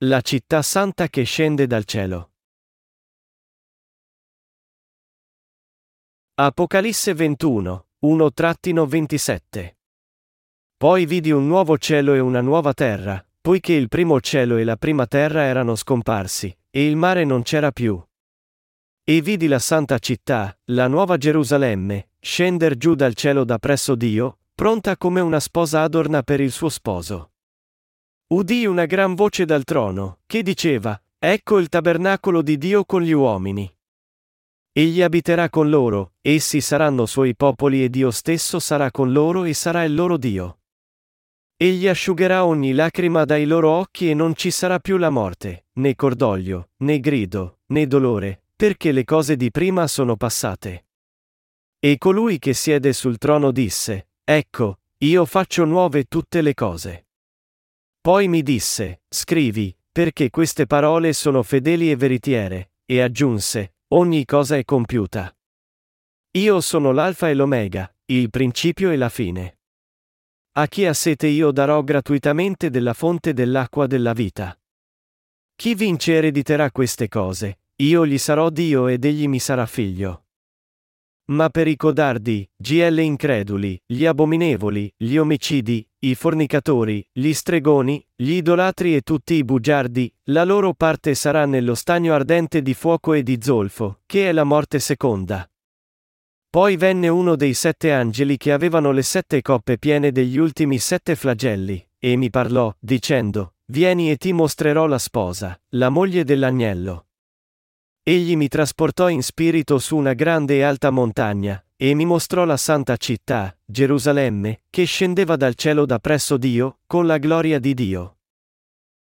La città santa che scende dal cielo. Apocalisse 21, 1-27. Poi vidi un nuovo cielo e una nuova terra, poiché il primo cielo e la prima terra erano scomparsi, e il mare non c'era più. E vidi la santa città, la nuova Gerusalemme, scender giù dal cielo da presso Dio, pronta come una sposa adorna per il suo sposo. Udì una gran voce dal trono, che diceva, Ecco il tabernacolo di Dio con gli uomini. Egli abiterà con loro, essi saranno suoi popoli e Dio stesso sarà con loro e sarà il loro Dio. Egli asciugherà ogni lacrima dai loro occhi e non ci sarà più la morte, né cordoglio, né grido, né dolore, perché le cose di prima sono passate. E colui che siede sul trono disse, Ecco, io faccio nuove tutte le cose. Poi mi disse, scrivi, perché queste parole sono fedeli e veritiere, e aggiunse, ogni cosa è compiuta. Io sono l'alfa e l'omega, il principio e la fine. A chi ha sete io darò gratuitamente della fonte dell'acqua della vita. Chi vince erediterà queste cose, io gli sarò Dio ed egli mi sarà figlio. Ma per i codardi, GL increduli, gli abominevoli, gli omicidi, i fornicatori, gli stregoni, gli idolatri e tutti i bugiardi, la loro parte sarà nello stagno ardente di fuoco e di zolfo, che è la morte seconda. Poi venne uno dei sette angeli che avevano le sette coppe piene degli ultimi sette flagelli, e mi parlò, dicendo, Vieni e ti mostrerò la sposa, la moglie dell'agnello. Egli mi trasportò in spirito su una grande e alta montagna, e mi mostrò la santa città, Gerusalemme, che scendeva dal cielo da presso Dio, con la gloria di Dio.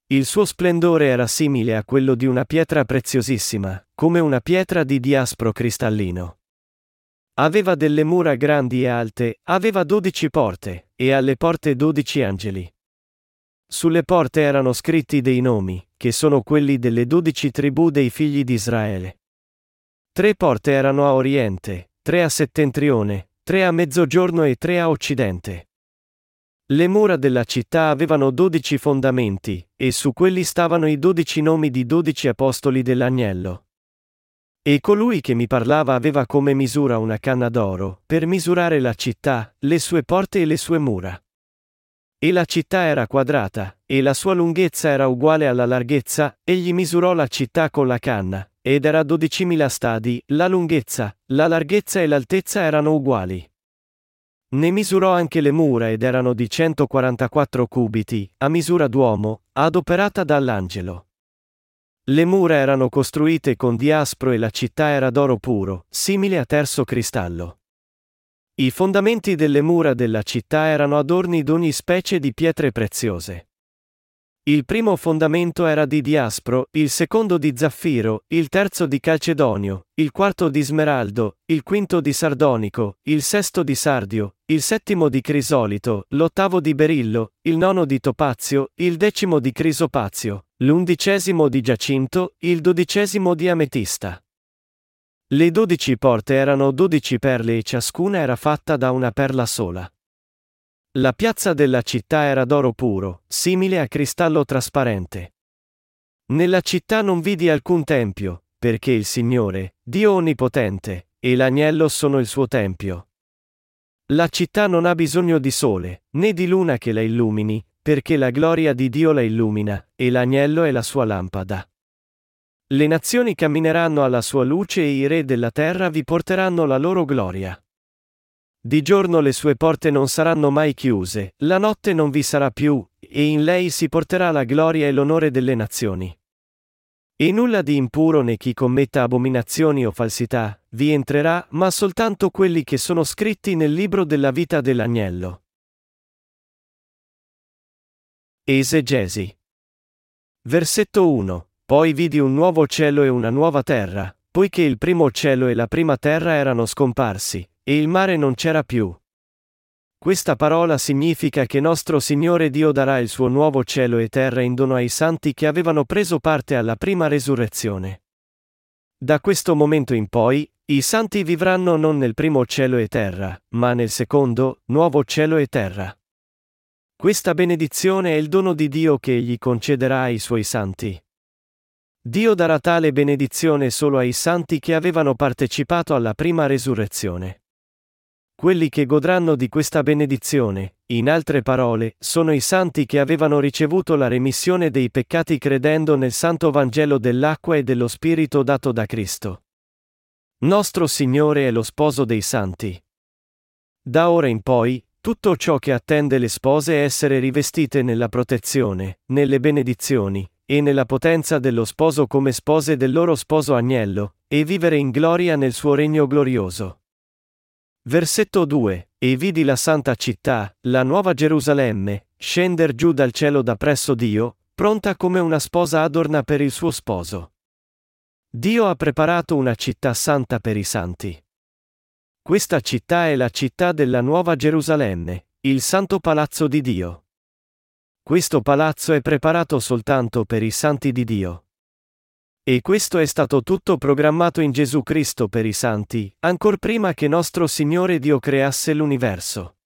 Il suo splendore era simile a quello di una pietra preziosissima, come una pietra di diaspro cristallino. Aveva delle mura grandi e alte, aveva dodici porte, e alle porte dodici angeli. Sulle porte erano scritti dei nomi, che sono quelli delle dodici tribù dei figli di Israele. Tre porte erano a oriente, tre a settentrione, tre a mezzogiorno e tre a occidente. Le mura della città avevano dodici fondamenti, e su quelli stavano i dodici nomi di dodici apostoli dell'agnello. E colui che mi parlava aveva come misura una canna d'oro, per misurare la città, le sue porte e le sue mura. E la città era quadrata, e la sua lunghezza era uguale alla larghezza, egli misurò la città con la canna, ed era dodicimila stadi, la lunghezza, la larghezza e l'altezza erano uguali. Ne misurò anche le mura ed erano di 144 cubiti, a misura d'uomo, adoperata dall'angelo. Le mura erano costruite con diaspro e la città era d'oro puro, simile a terzo cristallo. I fondamenti delle mura della città erano adorni d'ogni specie di pietre preziose. Il primo fondamento era di diaspro, il secondo di zaffiro, il terzo di calcedonio, il quarto di smeraldo, il quinto di sardonico, il sesto di sardio, il settimo di crisolito, l'ottavo di berillo, il nono di topazio, il decimo di crisopazio, l'undicesimo di giacinto, il dodicesimo di ametista. Le dodici porte erano dodici perle e ciascuna era fatta da una perla sola. La piazza della città era d'oro puro, simile a cristallo trasparente. Nella città non vidi alcun tempio, perché il Signore, Dio Onnipotente, e l'agnello sono il suo tempio. La città non ha bisogno di sole, né di luna che la illumini, perché la gloria di Dio la illumina, e l'agnello è la sua lampada. Le nazioni cammineranno alla sua luce e i re della terra vi porteranno la loro gloria. Di giorno le sue porte non saranno mai chiuse, la notte non vi sarà più, e in lei si porterà la gloria e l'onore delle nazioni. E nulla di impuro né chi commetta abominazioni o falsità, vi entrerà, ma soltanto quelli che sono scritti nel libro della vita dell'agnello. Esegesi. Versetto 1. Poi vidi un nuovo cielo e una nuova terra, poiché il primo cielo e la prima terra erano scomparsi, e il mare non c'era più. Questa parola significa che nostro Signore Dio darà il suo nuovo cielo e terra in dono ai santi che avevano preso parte alla prima resurrezione. Da questo momento in poi, i santi vivranno non nel primo cielo e terra, ma nel secondo, nuovo cielo e terra. Questa benedizione è il dono di Dio che egli concederà ai suoi santi. Dio darà tale benedizione solo ai santi che avevano partecipato alla prima resurrezione. Quelli che godranno di questa benedizione, in altre parole, sono i santi che avevano ricevuto la remissione dei peccati credendo nel santo Vangelo dell'acqua e dello Spirito dato da Cristo. Nostro Signore è lo sposo dei santi. Da ora in poi, tutto ciò che attende le spose è essere rivestite nella protezione, nelle benedizioni, e nella potenza dello sposo come spose del loro sposo agnello, e vivere in gloria nel suo regno glorioso. Versetto 2. E vidi la santa città, la nuova Gerusalemme, scender giù dal cielo da presso Dio, pronta come una sposa adorna per il suo sposo. Dio ha preparato una città santa per i santi. Questa città è la città della nuova Gerusalemme, il santo palazzo di Dio. Questo palazzo è preparato soltanto per i santi di Dio. E questo è stato tutto programmato in Gesù Cristo per i santi, ancor prima che nostro Signore Dio creasse l'universo.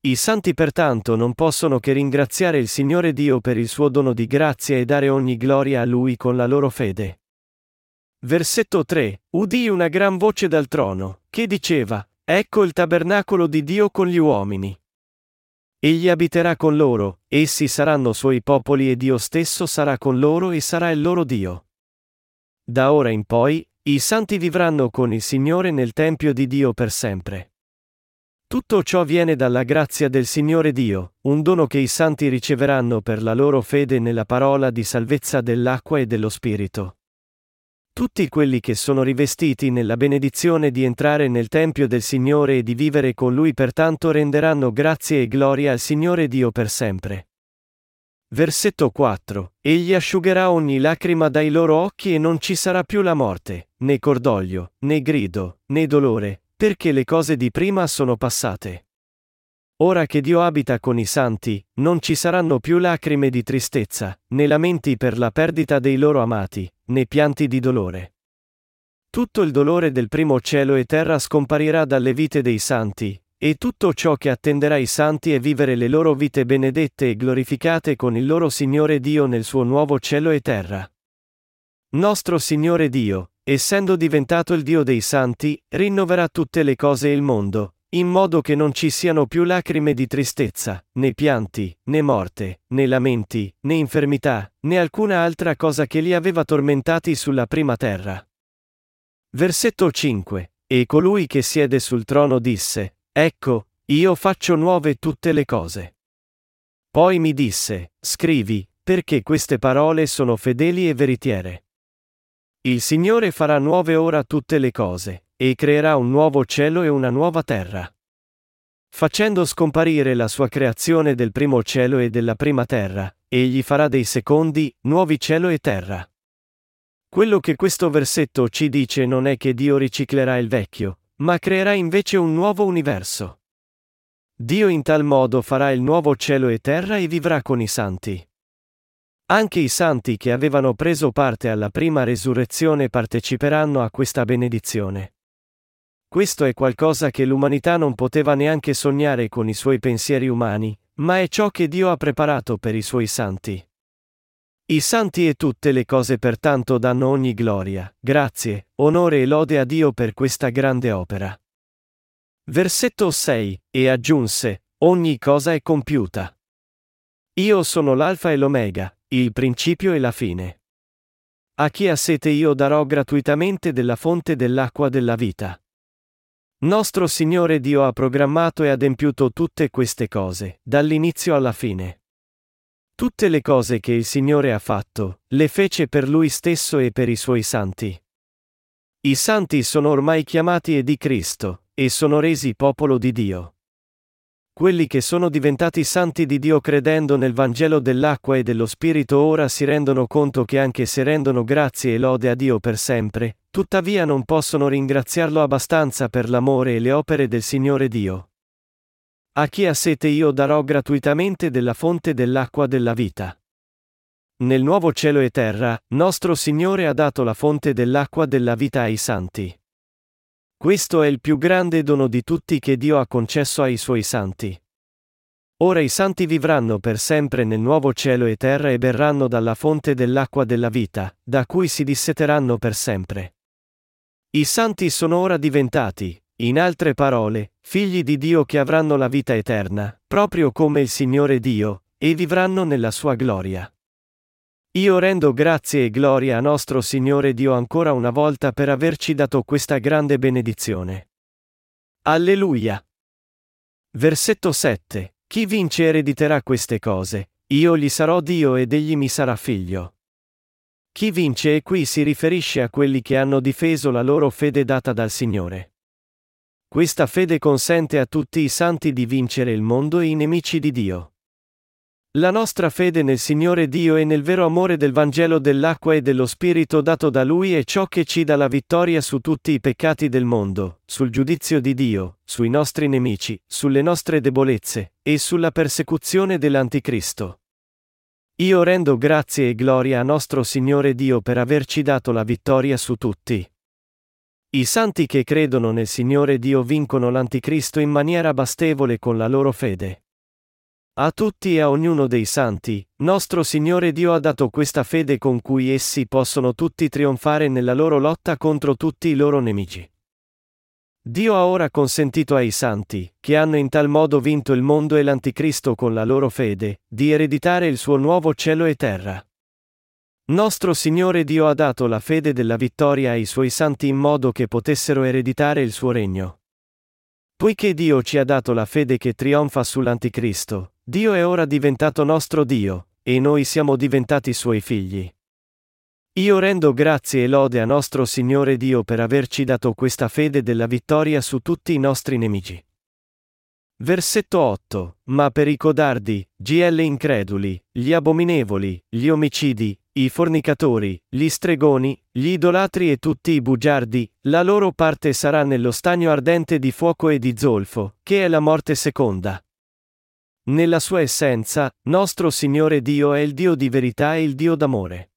I santi pertanto non possono che ringraziare il Signore Dio per il suo dono di grazia e dare ogni gloria a Lui con la loro fede. Versetto 3. Udì una gran voce dal trono, che diceva, Ecco il tabernacolo di Dio con gli uomini. Egli abiterà con loro, essi saranno suoi popoli e Dio stesso sarà con loro e sarà il loro Dio. Da ora in poi, i santi vivranno con il Signore nel Tempio di Dio per sempre. Tutto ciò viene dalla grazia del Signore Dio, un dono che i santi riceveranno per la loro fede nella parola di salvezza dell'acqua e dello Spirito. Tutti quelli che sono rivestiti nella benedizione di entrare nel Tempio del Signore e di vivere con Lui pertanto renderanno grazie e gloria al Signore Dio per sempre. Versetto 4. Egli asciugherà ogni lacrima dai loro occhi e non ci sarà più la morte, né cordoglio, né grido, né dolore, perché le cose di prima sono passate. Ora che Dio abita con i santi, non ci saranno più lacrime di tristezza, né lamenti per la perdita dei loro amati, né pianti di dolore. Tutto il dolore del primo cielo e terra scomparirà dalle vite dei santi, e tutto ciò che attenderà i santi è vivere le loro vite benedette e glorificate con il loro Signore Dio nel suo nuovo cielo e terra. Nostro Signore Dio, essendo diventato il Dio dei santi, rinnoverà tutte le cose e il mondo, in modo che non ci siano più lacrime di tristezza, né pianti, né morte, né lamenti, né infermità, né alcuna altra cosa che li aveva tormentati sulla prima terra. Versetto 5. E colui che siede sul trono disse, Ecco, io faccio nuove tutte le cose. Poi mi disse, scrivi, perché queste parole sono fedeli e veritiere. Il Signore farà nuove ora tutte le cose, e creerà un nuovo cielo e una nuova terra. Facendo scomparire la sua creazione del primo cielo e della prima terra, egli farà dei secondi, nuovi cielo e terra. Quello che questo versetto ci dice non è che Dio riciclerà il vecchio, ma creerà invece un nuovo universo. Dio in tal modo farà il nuovo cielo e terra e vivrà con i santi. Anche i santi che avevano preso parte alla prima resurrezione parteciperanno a questa benedizione. Questo è qualcosa che l'umanità non poteva neanche sognare con i suoi pensieri umani, ma è ciò che Dio ha preparato per i suoi santi. I santi e tutte le cose pertanto danno ogni gloria, grazie, onore e lode a Dio per questa grande opera. Versetto 6. E aggiunse, ogni cosa è compiuta. Io sono l'alfa e l'omega, il principio e la fine. A chi ha sete io darò gratuitamente della fonte dell'acqua della vita. Nostro Signore Dio ha programmato e adempiuto tutte queste cose, dall'inizio alla fine. Tutte le cose che il Signore ha fatto, le fece per Lui stesso e per i Suoi santi. I santi sono ormai chiamati e di Cristo, e sono resi popolo di Dio. Quelli che sono diventati santi di Dio credendo nel Vangelo dell'acqua e dello Spirito ora si rendono conto che anche se rendono grazie e lode a Dio per sempre, tuttavia non possono ringraziarlo abbastanza per l'amore e le opere del Signore Dio. A chi ha sete io darò gratuitamente della fonte dell'acqua della vita. Nel nuovo cielo e terra, nostro Signore ha dato la fonte dell'acqua della vita ai santi. Questo è il più grande dono di tutti che Dio ha concesso ai suoi santi. Ora i santi vivranno per sempre nel nuovo cielo e terra e berranno dalla fonte dell'acqua della vita, da cui si disseteranno per sempre. I santi sono ora diventati, in altre parole, figli di Dio che avranno la vita eterna, proprio come il Signore Dio, e vivranno nella sua gloria. Io rendo grazie e gloria a nostro Signore Dio ancora una volta per averci dato questa grande benedizione. Alleluia. Versetto 7. Chi vince erediterà queste cose, io gli sarò Dio ed egli mi sarà figlio. Chi vince e qui si riferisce a quelli che hanno difeso la loro fede data dal Signore. Questa fede consente a tutti i santi di vincere il mondo e i nemici di Dio. La nostra fede nel Signore Dio e nel vero amore del Vangelo dell'acqua e dello Spirito dato da Lui è ciò che ci dà la vittoria su tutti i peccati del mondo, sul giudizio di Dio, sui nostri nemici, sulle nostre debolezze, e sulla persecuzione dell'Anticristo. Io rendo grazie e gloria a nostro Signore Dio per averci dato la vittoria su tutti. I santi che credono nel Signore Dio vincono l'Anticristo in maniera bastevole con la loro fede. A tutti e a ognuno dei santi, nostro Signore Dio ha dato questa fede con cui essi possono tutti trionfare nella loro lotta contro tutti i loro nemici. Dio ha ora consentito ai santi, che hanno in tal modo vinto il mondo e l'Anticristo con la loro fede, di ereditare il suo nuovo cielo e terra. Nostro Signore Dio ha dato la fede della vittoria ai suoi santi in modo che potessero ereditare il suo regno. Poiché Dio ci ha dato la fede che trionfa sull'Anticristo, Dio è ora diventato nostro Dio, e noi siamo diventati suoi figli. Io rendo grazie e lode a nostro Signore Dio per averci dato questa fede della vittoria su tutti i nostri nemici. Versetto 8. Ma per i codardi, GL increduli, gli abominevoli, gli omicidi, i fornicatori, gli stregoni, gli idolatri e tutti i bugiardi, la loro parte sarà nello stagno ardente di fuoco e di zolfo, che è la morte seconda. Nella sua essenza, nostro Signore Dio è il Dio di verità e il Dio d'amore.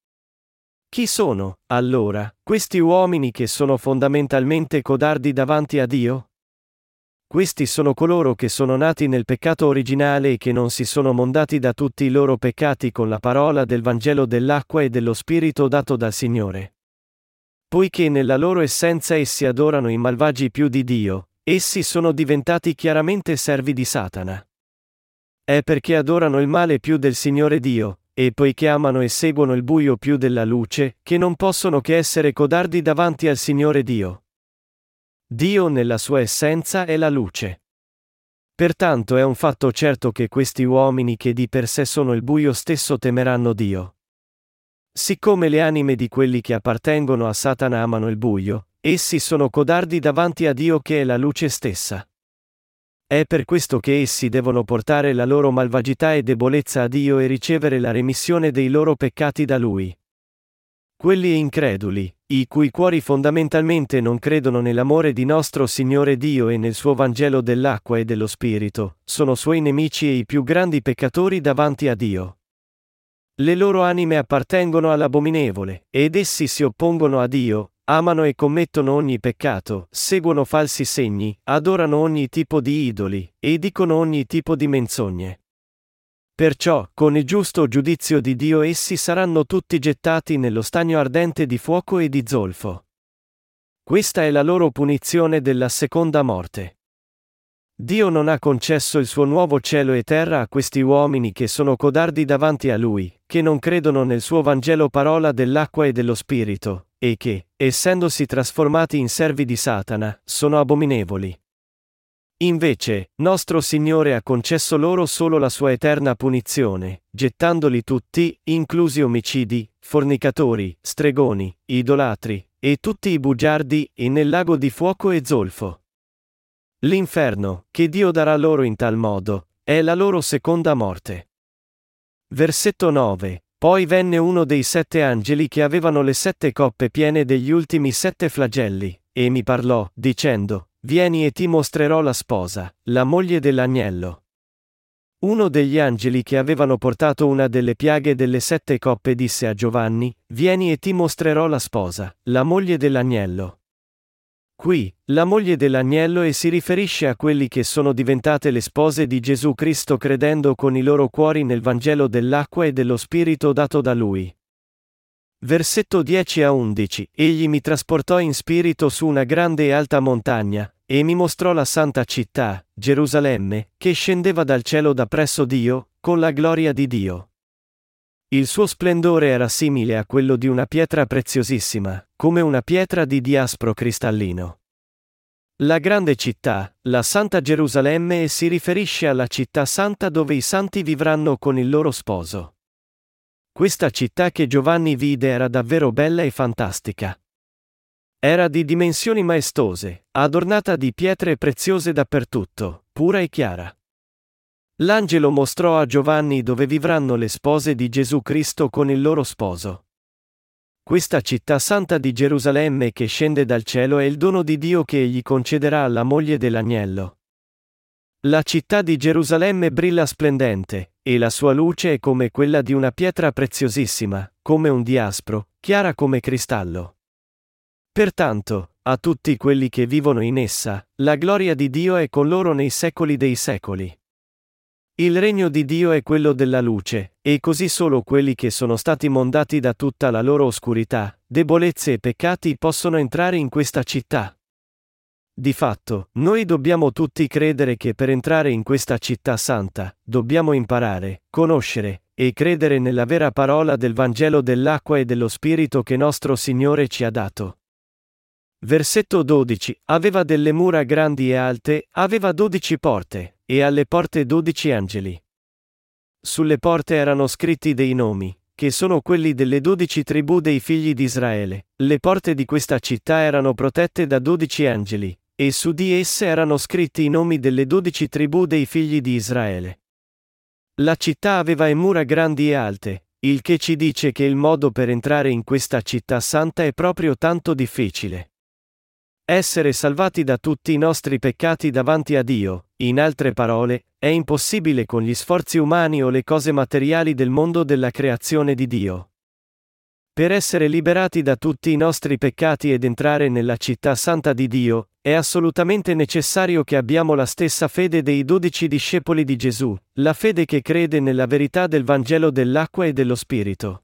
Chi sono, allora, questi uomini che sono fondamentalmente codardi davanti a Dio? Questi sono coloro che sono nati nel peccato originale e che non si sono mondati da tutti i loro peccati con la parola del Vangelo dell'acqua e dello Spirito dato dal Signore. Poiché nella loro essenza essi adorano i malvagi più di Dio, essi sono diventati chiaramente servi di Satana. È perché adorano il male più del Signore Dio, e poiché amano e seguono il buio più della luce, che non possono che essere codardi davanti al Signore Dio. Dio nella sua essenza è la luce. Pertanto è un fatto certo che questi uomini che di per sé sono il buio stesso temeranno Dio. Siccome le anime di quelli che appartengono a Satana amano il buio, essi sono codardi davanti a Dio che è la luce stessa. È per questo che essi devono portare la loro malvagità e debolezza a Dio e ricevere la remissione dei loro peccati da Lui. Quelli increduli, i cui cuori fondamentalmente non credono nell'amore di nostro Signore Dio e nel suo Vangelo dell'acqua e dello Spirito, sono suoi nemici e i più grandi peccatori davanti a Dio. Le loro anime appartengono all'abominevole, ed essi si oppongono a Dio, amano e commettono ogni peccato, seguono falsi segni, adorano ogni tipo di idoli, e dicono ogni tipo di menzogne. Perciò, con il giusto giudizio di Dio essi saranno tutti gettati nello stagno ardente di fuoco e di zolfo. Questa è la loro punizione della seconda morte. Dio non ha concesso il suo nuovo cielo e terra a questi uomini che sono codardi davanti a Lui, che non credono nel suo Vangelo parola dell'acqua e dello Spirito, e che, essendosi trasformati in servi di Satana, sono abominevoli. Invece, nostro Signore ha concesso loro solo la sua eterna punizione, gettandoli tutti, inclusi omicidi, fornicatori, stregoni, idolatri, e tutti i bugiardi, e nel lago di fuoco e zolfo. L'inferno, che Dio darà loro in tal modo, è la loro seconda morte. Versetto 9. Poi venne uno dei sette angeli che avevano le sette coppe piene degli ultimi sette flagelli, e mi parlò, dicendo, Vieni e ti mostrerò la sposa, la moglie dell'agnello. Uno degli angeli che avevano portato una delle piaghe delle sette coppe disse a Giovanni, Vieni e ti mostrerò la sposa, la moglie dell'agnello. Qui, la moglie dell'agnello e si riferisce a quelli che sono diventate le spose di Gesù Cristo credendo con i loro cuori nel Vangelo dell'acqua e dello Spirito dato da Lui. Versetto 10 a 11 Egli mi trasportò in spirito su una grande e alta montagna, e mi mostrò la santa città, Gerusalemme, che scendeva dal cielo da presso Dio, con la gloria di Dio. Il suo splendore era simile a quello di una pietra preziosissima, come una pietra di diaspro cristallino. La grande città, la Santa Gerusalemme si riferisce alla città santa dove i santi vivranno con il loro sposo. Questa città che Giovanni vide era davvero bella e fantastica. Era di dimensioni maestose, adornata di pietre preziose dappertutto, pura e chiara. L'angelo mostrò a Giovanni dove vivranno le spose di Gesù Cristo con il loro sposo. Questa città santa di Gerusalemme che scende dal cielo è il dono di Dio che egli concederà alla moglie dell'agnello. La città di Gerusalemme brilla splendente, e la sua luce è come quella di una pietra preziosissima, come un diaspro, chiara come cristallo. Pertanto, a tutti quelli che vivono in essa, la gloria di Dio è con loro nei secoli dei secoli. Il regno di Dio è quello della luce, e così solo quelli che sono stati mondati da tutta la loro oscurità, debolezze e peccati possono entrare in questa città. Di fatto, noi dobbiamo tutti credere che per entrare in questa città santa, dobbiamo imparare, conoscere, e credere nella vera parola del Vangelo dell'acqua e dello Spirito che nostro Signore ci ha dato. Versetto 12. Aveva delle mura grandi e alte, aveva dodici porte, e alle porte dodici angeli. Sulle porte erano scritti dei nomi, che sono quelli delle dodici tribù dei figli di Israele. Le porte di questa città erano protette da dodici angeli, e su di esse erano scritti i nomi delle dodici tribù dei figli di Israele. La città aveva e mura grandi e alte, il che ci dice che il modo per entrare in questa città santa è proprio tanto difficile. Essere salvati da tutti i nostri peccati davanti a Dio, in altre parole, è impossibile con gli sforzi umani o le cose materiali del mondo della creazione di Dio. Per essere liberati da tutti i nostri peccati ed entrare nella città santa di Dio, è assolutamente necessario che abbiamo la stessa fede dei dodici discepoli di Gesù, la fede che crede nella verità del Vangelo dell'acqua e dello Spirito.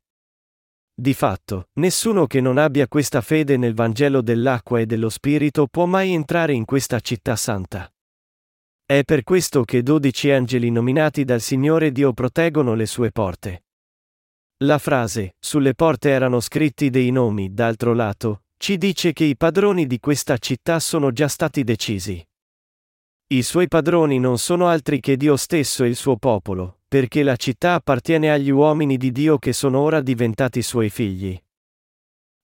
Di fatto, nessuno che non abbia questa fede nel Vangelo dell'acqua e dello Spirito può mai entrare in questa città santa. È per questo che dodici angeli nominati dal Signore Dio proteggono le sue porte. La frase, sulle porte erano scritti dei nomi, d'altro lato, ci dice che i padroni di questa città sono già stati decisi. I suoi padroni non sono altri che Dio stesso e il suo popolo, perché la città appartiene agli uomini di Dio che sono ora diventati suoi figli.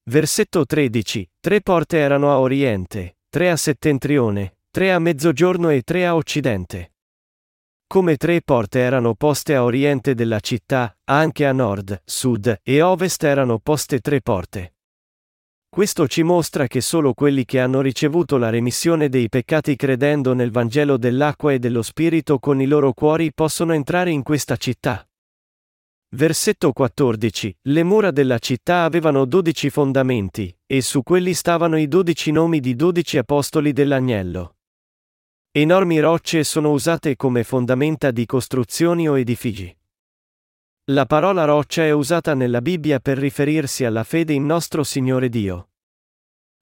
Versetto 13. Tre porte erano a oriente, tre a settentrione, tre a mezzogiorno e tre a occidente. Come tre porte erano poste a oriente della città, anche a nord, sud e ovest erano poste tre porte. Questo ci mostra che solo quelli che hanno ricevuto la remissione dei peccati credendo nel Vangelo dell'acqua e dello Spirito con i loro cuori possono entrare in questa città. Versetto 14. Le mura della città avevano dodici fondamenti, e su quelli stavano i dodici nomi di dodici apostoli dell'agnello. Enormi rocce sono usate come fondamenta di costruzioni o edifici. La parola roccia è usata nella Bibbia per riferirsi alla fede in nostro Signore Dio.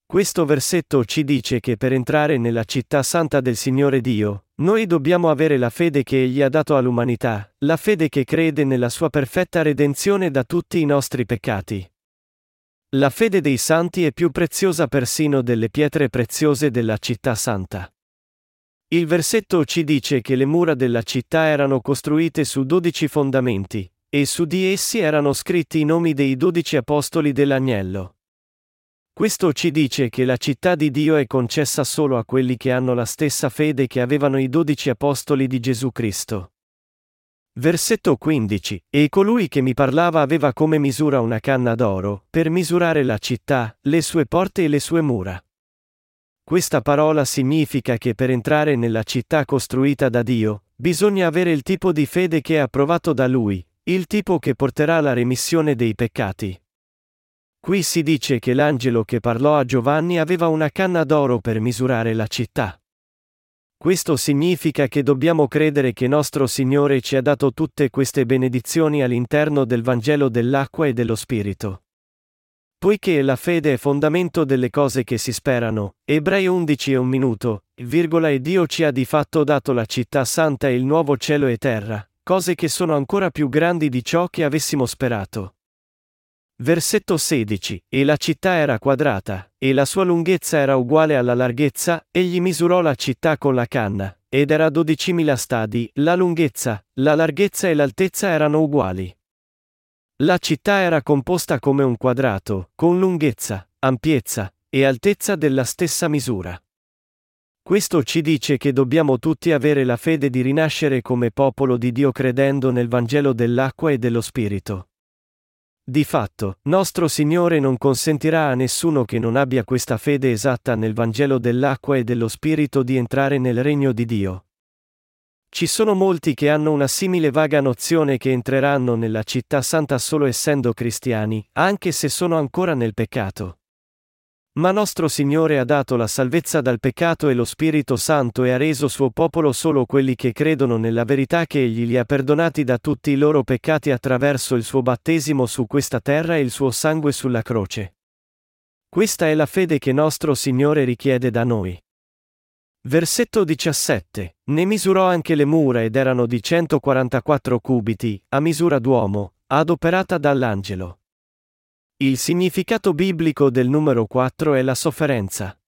Questo versetto ci dice che per entrare nella città santa del Signore Dio, noi dobbiamo avere la fede che Egli ha dato all'umanità, la fede che crede nella sua perfetta redenzione da tutti i nostri peccati. La fede dei santi è più preziosa persino delle pietre preziose della città santa. Il versetto ci dice che le mura della città erano costruite su dodici fondamenti, e su di essi erano scritti i nomi dei dodici apostoli dell'agnello. Questo ci dice che la città di Dio è concessa solo a quelli che hanno la stessa fede che avevano i dodici apostoli di Gesù Cristo. Versetto 15. E colui che mi parlava aveva come misura una canna d'oro, per misurare la città, le sue porte e le sue mura. Questa parola significa che per entrare nella città costruita da Dio, bisogna avere il tipo di fede che è approvato da Lui, il tipo che porterà alla remissione dei peccati. Qui si dice che l'angelo che parlò a Giovanni aveva una canna d'oro per misurare la città. Questo significa che dobbiamo credere che nostro Signore ci ha dato tutte queste benedizioni all'interno del Vangelo dell'acqua e dello Spirito. Poiché la fede è fondamento delle cose che si sperano, Ebrei 11 e un minuto, virgola e Dio ci ha di fatto dato la città santa e il nuovo cielo e terra, cose che sono ancora più grandi di ciò che avessimo sperato. Versetto 16. E la città era quadrata, e la sua lunghezza era uguale alla larghezza, egli misurò la città con la canna, ed era dodicimila stadi, la lunghezza, la larghezza e l'altezza erano uguali. La città era composta come un quadrato, con lunghezza, ampiezza e altezza della stessa misura. Questo ci dice che dobbiamo tutti avere la fede di rinascere come popolo di Dio credendo nel Vangelo dell'acqua e dello Spirito. Di fatto, nostro Signore non consentirà a nessuno che non abbia questa fede esatta nel Vangelo dell'acqua e dello Spirito di entrare nel regno di Dio. Ci sono molti che hanno una simile vaga nozione che entreranno nella città santa solo essendo cristiani, anche se sono ancora nel peccato. Ma nostro Signore ha dato la salvezza dal peccato e lo Spirito Santo e ha reso suo popolo solo quelli che credono nella verità che Egli li ha perdonati da tutti i loro peccati attraverso il suo battesimo su questa terra e il suo sangue sulla croce. Questa è la fede che nostro Signore richiede da noi. Versetto 17. Ne misurò anche le mura ed erano di 144 cubiti, a misura d'uomo, adoperata dall'angelo. Il significato biblico del numero 4 è la sofferenza.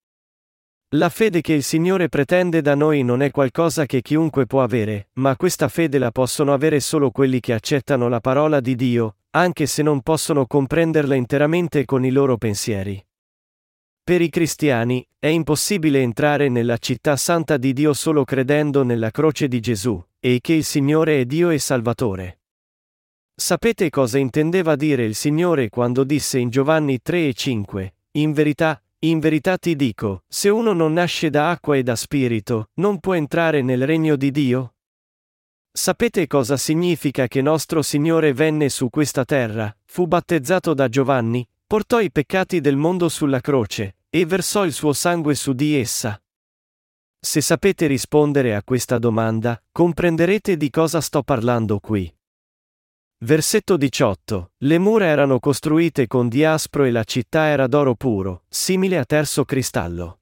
La fede che il Signore pretende da noi non è qualcosa che chiunque può avere, ma questa fede la possono avere solo quelli che accettano la parola di Dio, anche se non possono comprenderla interamente con i loro pensieri. Per i cristiani, è impossibile entrare nella città santa di Dio solo credendo nella croce di Gesù, e che il Signore è Dio e Salvatore. Sapete cosa intendeva dire il Signore quando disse in Giovanni 3 e 5, In verità, in verità ti dico, se uno non nasce da acqua e da spirito, non può entrare nel regno di Dio? Sapete cosa significa che nostro Signore venne su questa terra, fu battezzato da Giovanni, portò i peccati del mondo sulla croce, e versò il suo sangue su di essa? Se sapete rispondere a questa domanda, comprenderete di cosa sto parlando qui. Versetto 18. Le mura erano costruite con diaspro e la città era d'oro puro, simile a terzo cristallo.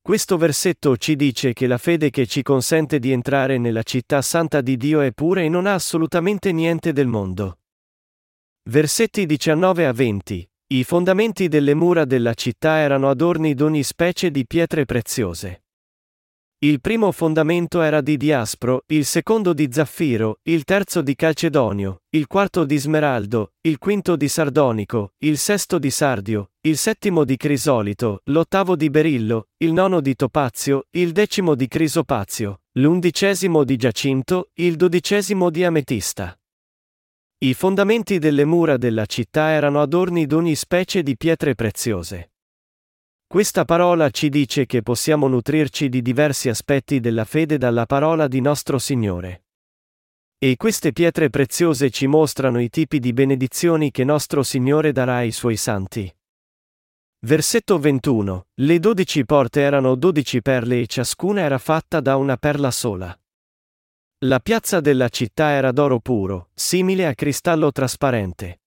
Questo versetto ci dice che la fede che ci consente di entrare nella città santa di Dio è pura e non ha assolutamente niente del mondo. Versetti 19 a 20. I fondamenti delle mura della città erano adorni d'ogni specie di pietre preziose. Il primo fondamento era di diaspro, il secondo di zaffiro, il terzo di calcedonio, il quarto di smeraldo, il quinto di sardonico, il sesto di sardio, il settimo di crisolito, l'ottavo di berillo, il nono di topazio, il decimo di crisopazio, l'undicesimo di giacinto, il dodicesimo di ametista. I fondamenti delle mura della città erano adorni d'ogni specie di pietre preziose. Questa parola ci dice che possiamo nutrirci di diversi aspetti della fede dalla parola di nostro Signore. E queste pietre preziose ci mostrano i tipi di benedizioni che nostro Signore darà ai suoi santi. Versetto 21. Le dodici porte erano dodici perle e ciascuna era fatta da una perla sola. La piazza della città era d'oro puro, simile a cristallo trasparente.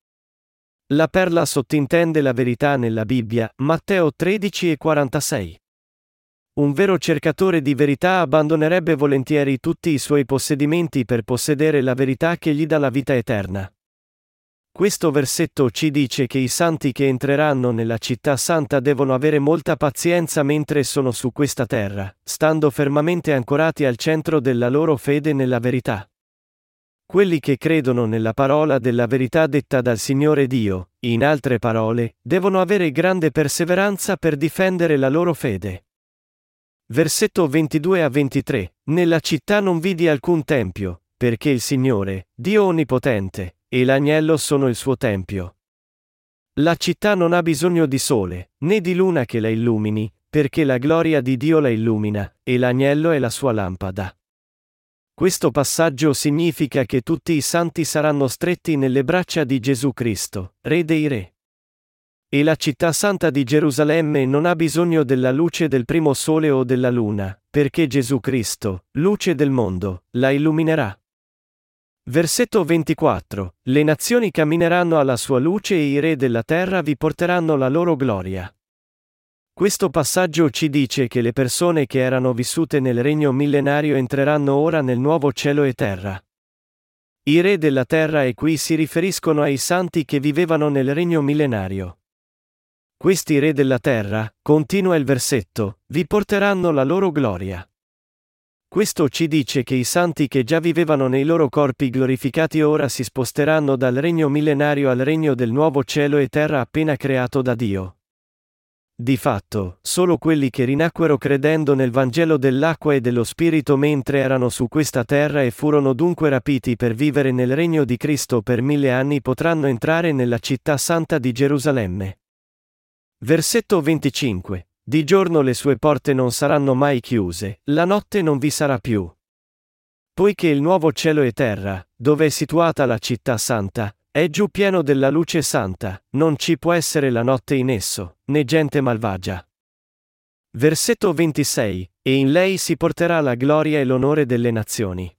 La perla sottintende la verità nella Bibbia, Matteo 13 e 46. Un vero cercatore di verità abbandonerebbe volentieri tutti i suoi possedimenti per possedere la verità che gli dà la vita eterna. Questo versetto ci dice che i santi che entreranno nella città santa devono avere molta pazienza mentre sono su questa terra, stando fermamente ancorati al centro della loro fede nella verità. Quelli che credono nella parola della verità detta dal Signore Dio, in altre parole, devono avere grande perseveranza per difendere la loro fede. Versetto 22 a 23. Nella città non vidi alcun tempio, perché il Signore, Dio Onnipotente, e l'agnello sono il suo tempio. La città non ha bisogno di sole, né di luna che la illumini, perché la gloria di Dio la illumina, e l'agnello è la sua lampada. Questo passaggio significa che tutti i santi saranno stretti nelle braccia di Gesù Cristo, Re dei Re. E la città santa di Gerusalemme non ha bisogno della luce del primo sole o della luna, perché Gesù Cristo, luce del mondo, la illuminerà. Versetto 24. Le nazioni cammineranno alla sua luce e i re della terra vi porteranno la loro gloria. Questo passaggio ci dice che le persone che erano vissute nel regno millenario entreranno ora nel nuovo cielo e terra. I re della terra e qui si riferiscono ai santi che vivevano nel regno millenario. Questi re della terra, continua il versetto, vi porteranno la loro gloria. Questo ci dice che i santi che già vivevano nei loro corpi glorificati ora si sposteranno dal regno millenario al regno del nuovo cielo e terra appena creato da Dio. Di fatto, solo quelli che rinacquero credendo nel Vangelo dell'acqua e dello Spirito mentre erano su questa terra e furono dunque rapiti per vivere nel regno di Cristo per mille anni potranno entrare nella città santa di Gerusalemme. Versetto 25. Di giorno le sue porte non saranno mai chiuse, la notte non vi sarà più. Poiché il nuovo cielo e terra, dove è situata la città santa, è giù pieno della luce santa, non ci può essere la notte in esso, né gente malvagia. Versetto 26. E in lei si porterà la gloria e l'onore delle nazioni.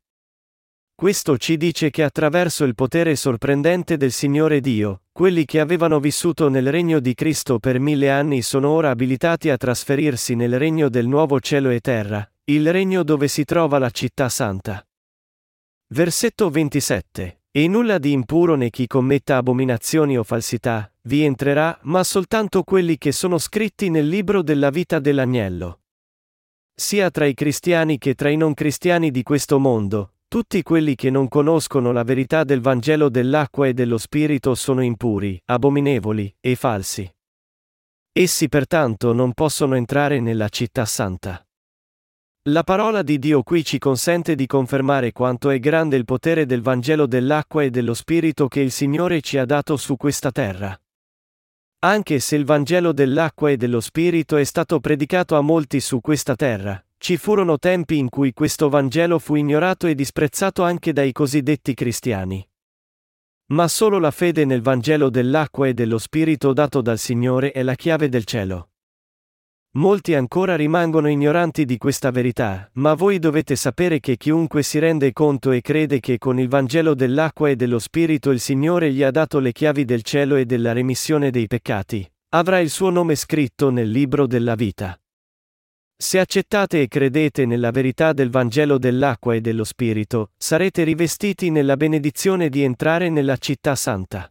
Questo ci dice che attraverso il potere sorprendente del Signore Dio, quelli che avevano vissuto nel regno di Cristo per mille anni sono ora abilitati a trasferirsi nel regno del nuovo cielo e terra, il regno dove si trova la città santa. Versetto 27. E nulla di impuro né chi commetta abominazioni o falsità, vi entrerà, ma soltanto quelli che sono scritti nel libro della vita dell'agnello. Sia tra i cristiani che tra i non cristiani di questo mondo, tutti quelli che non conoscono la verità del Vangelo dell'acqua e dello Spirito sono impuri, abominevoli e falsi. Essi pertanto non possono entrare nella città santa. La parola di Dio qui ci consente di confermare quanto è grande il potere del Vangelo dell'acqua e dello Spirito che il Signore ci ha dato su questa terra. Anche se il Vangelo dell'acqua e dello Spirito è stato predicato a molti su questa terra, ci furono tempi in cui questo Vangelo fu ignorato e disprezzato anche dai cosiddetti cristiani. Ma solo la fede nel Vangelo dell'acqua e dello Spirito dato dal Signore è la chiave del cielo. Molti ancora rimangono ignoranti di questa verità, ma voi dovete sapere che chiunque si rende conto e crede che con il Vangelo dell'acqua e dello Spirito il Signore gli ha dato le chiavi del cielo e della remissione dei peccati, avrà il suo nome scritto nel libro della vita. Se accettate e credete nella verità del Vangelo dell'acqua e dello Spirito, sarete rivestiti nella benedizione di entrare nella città santa.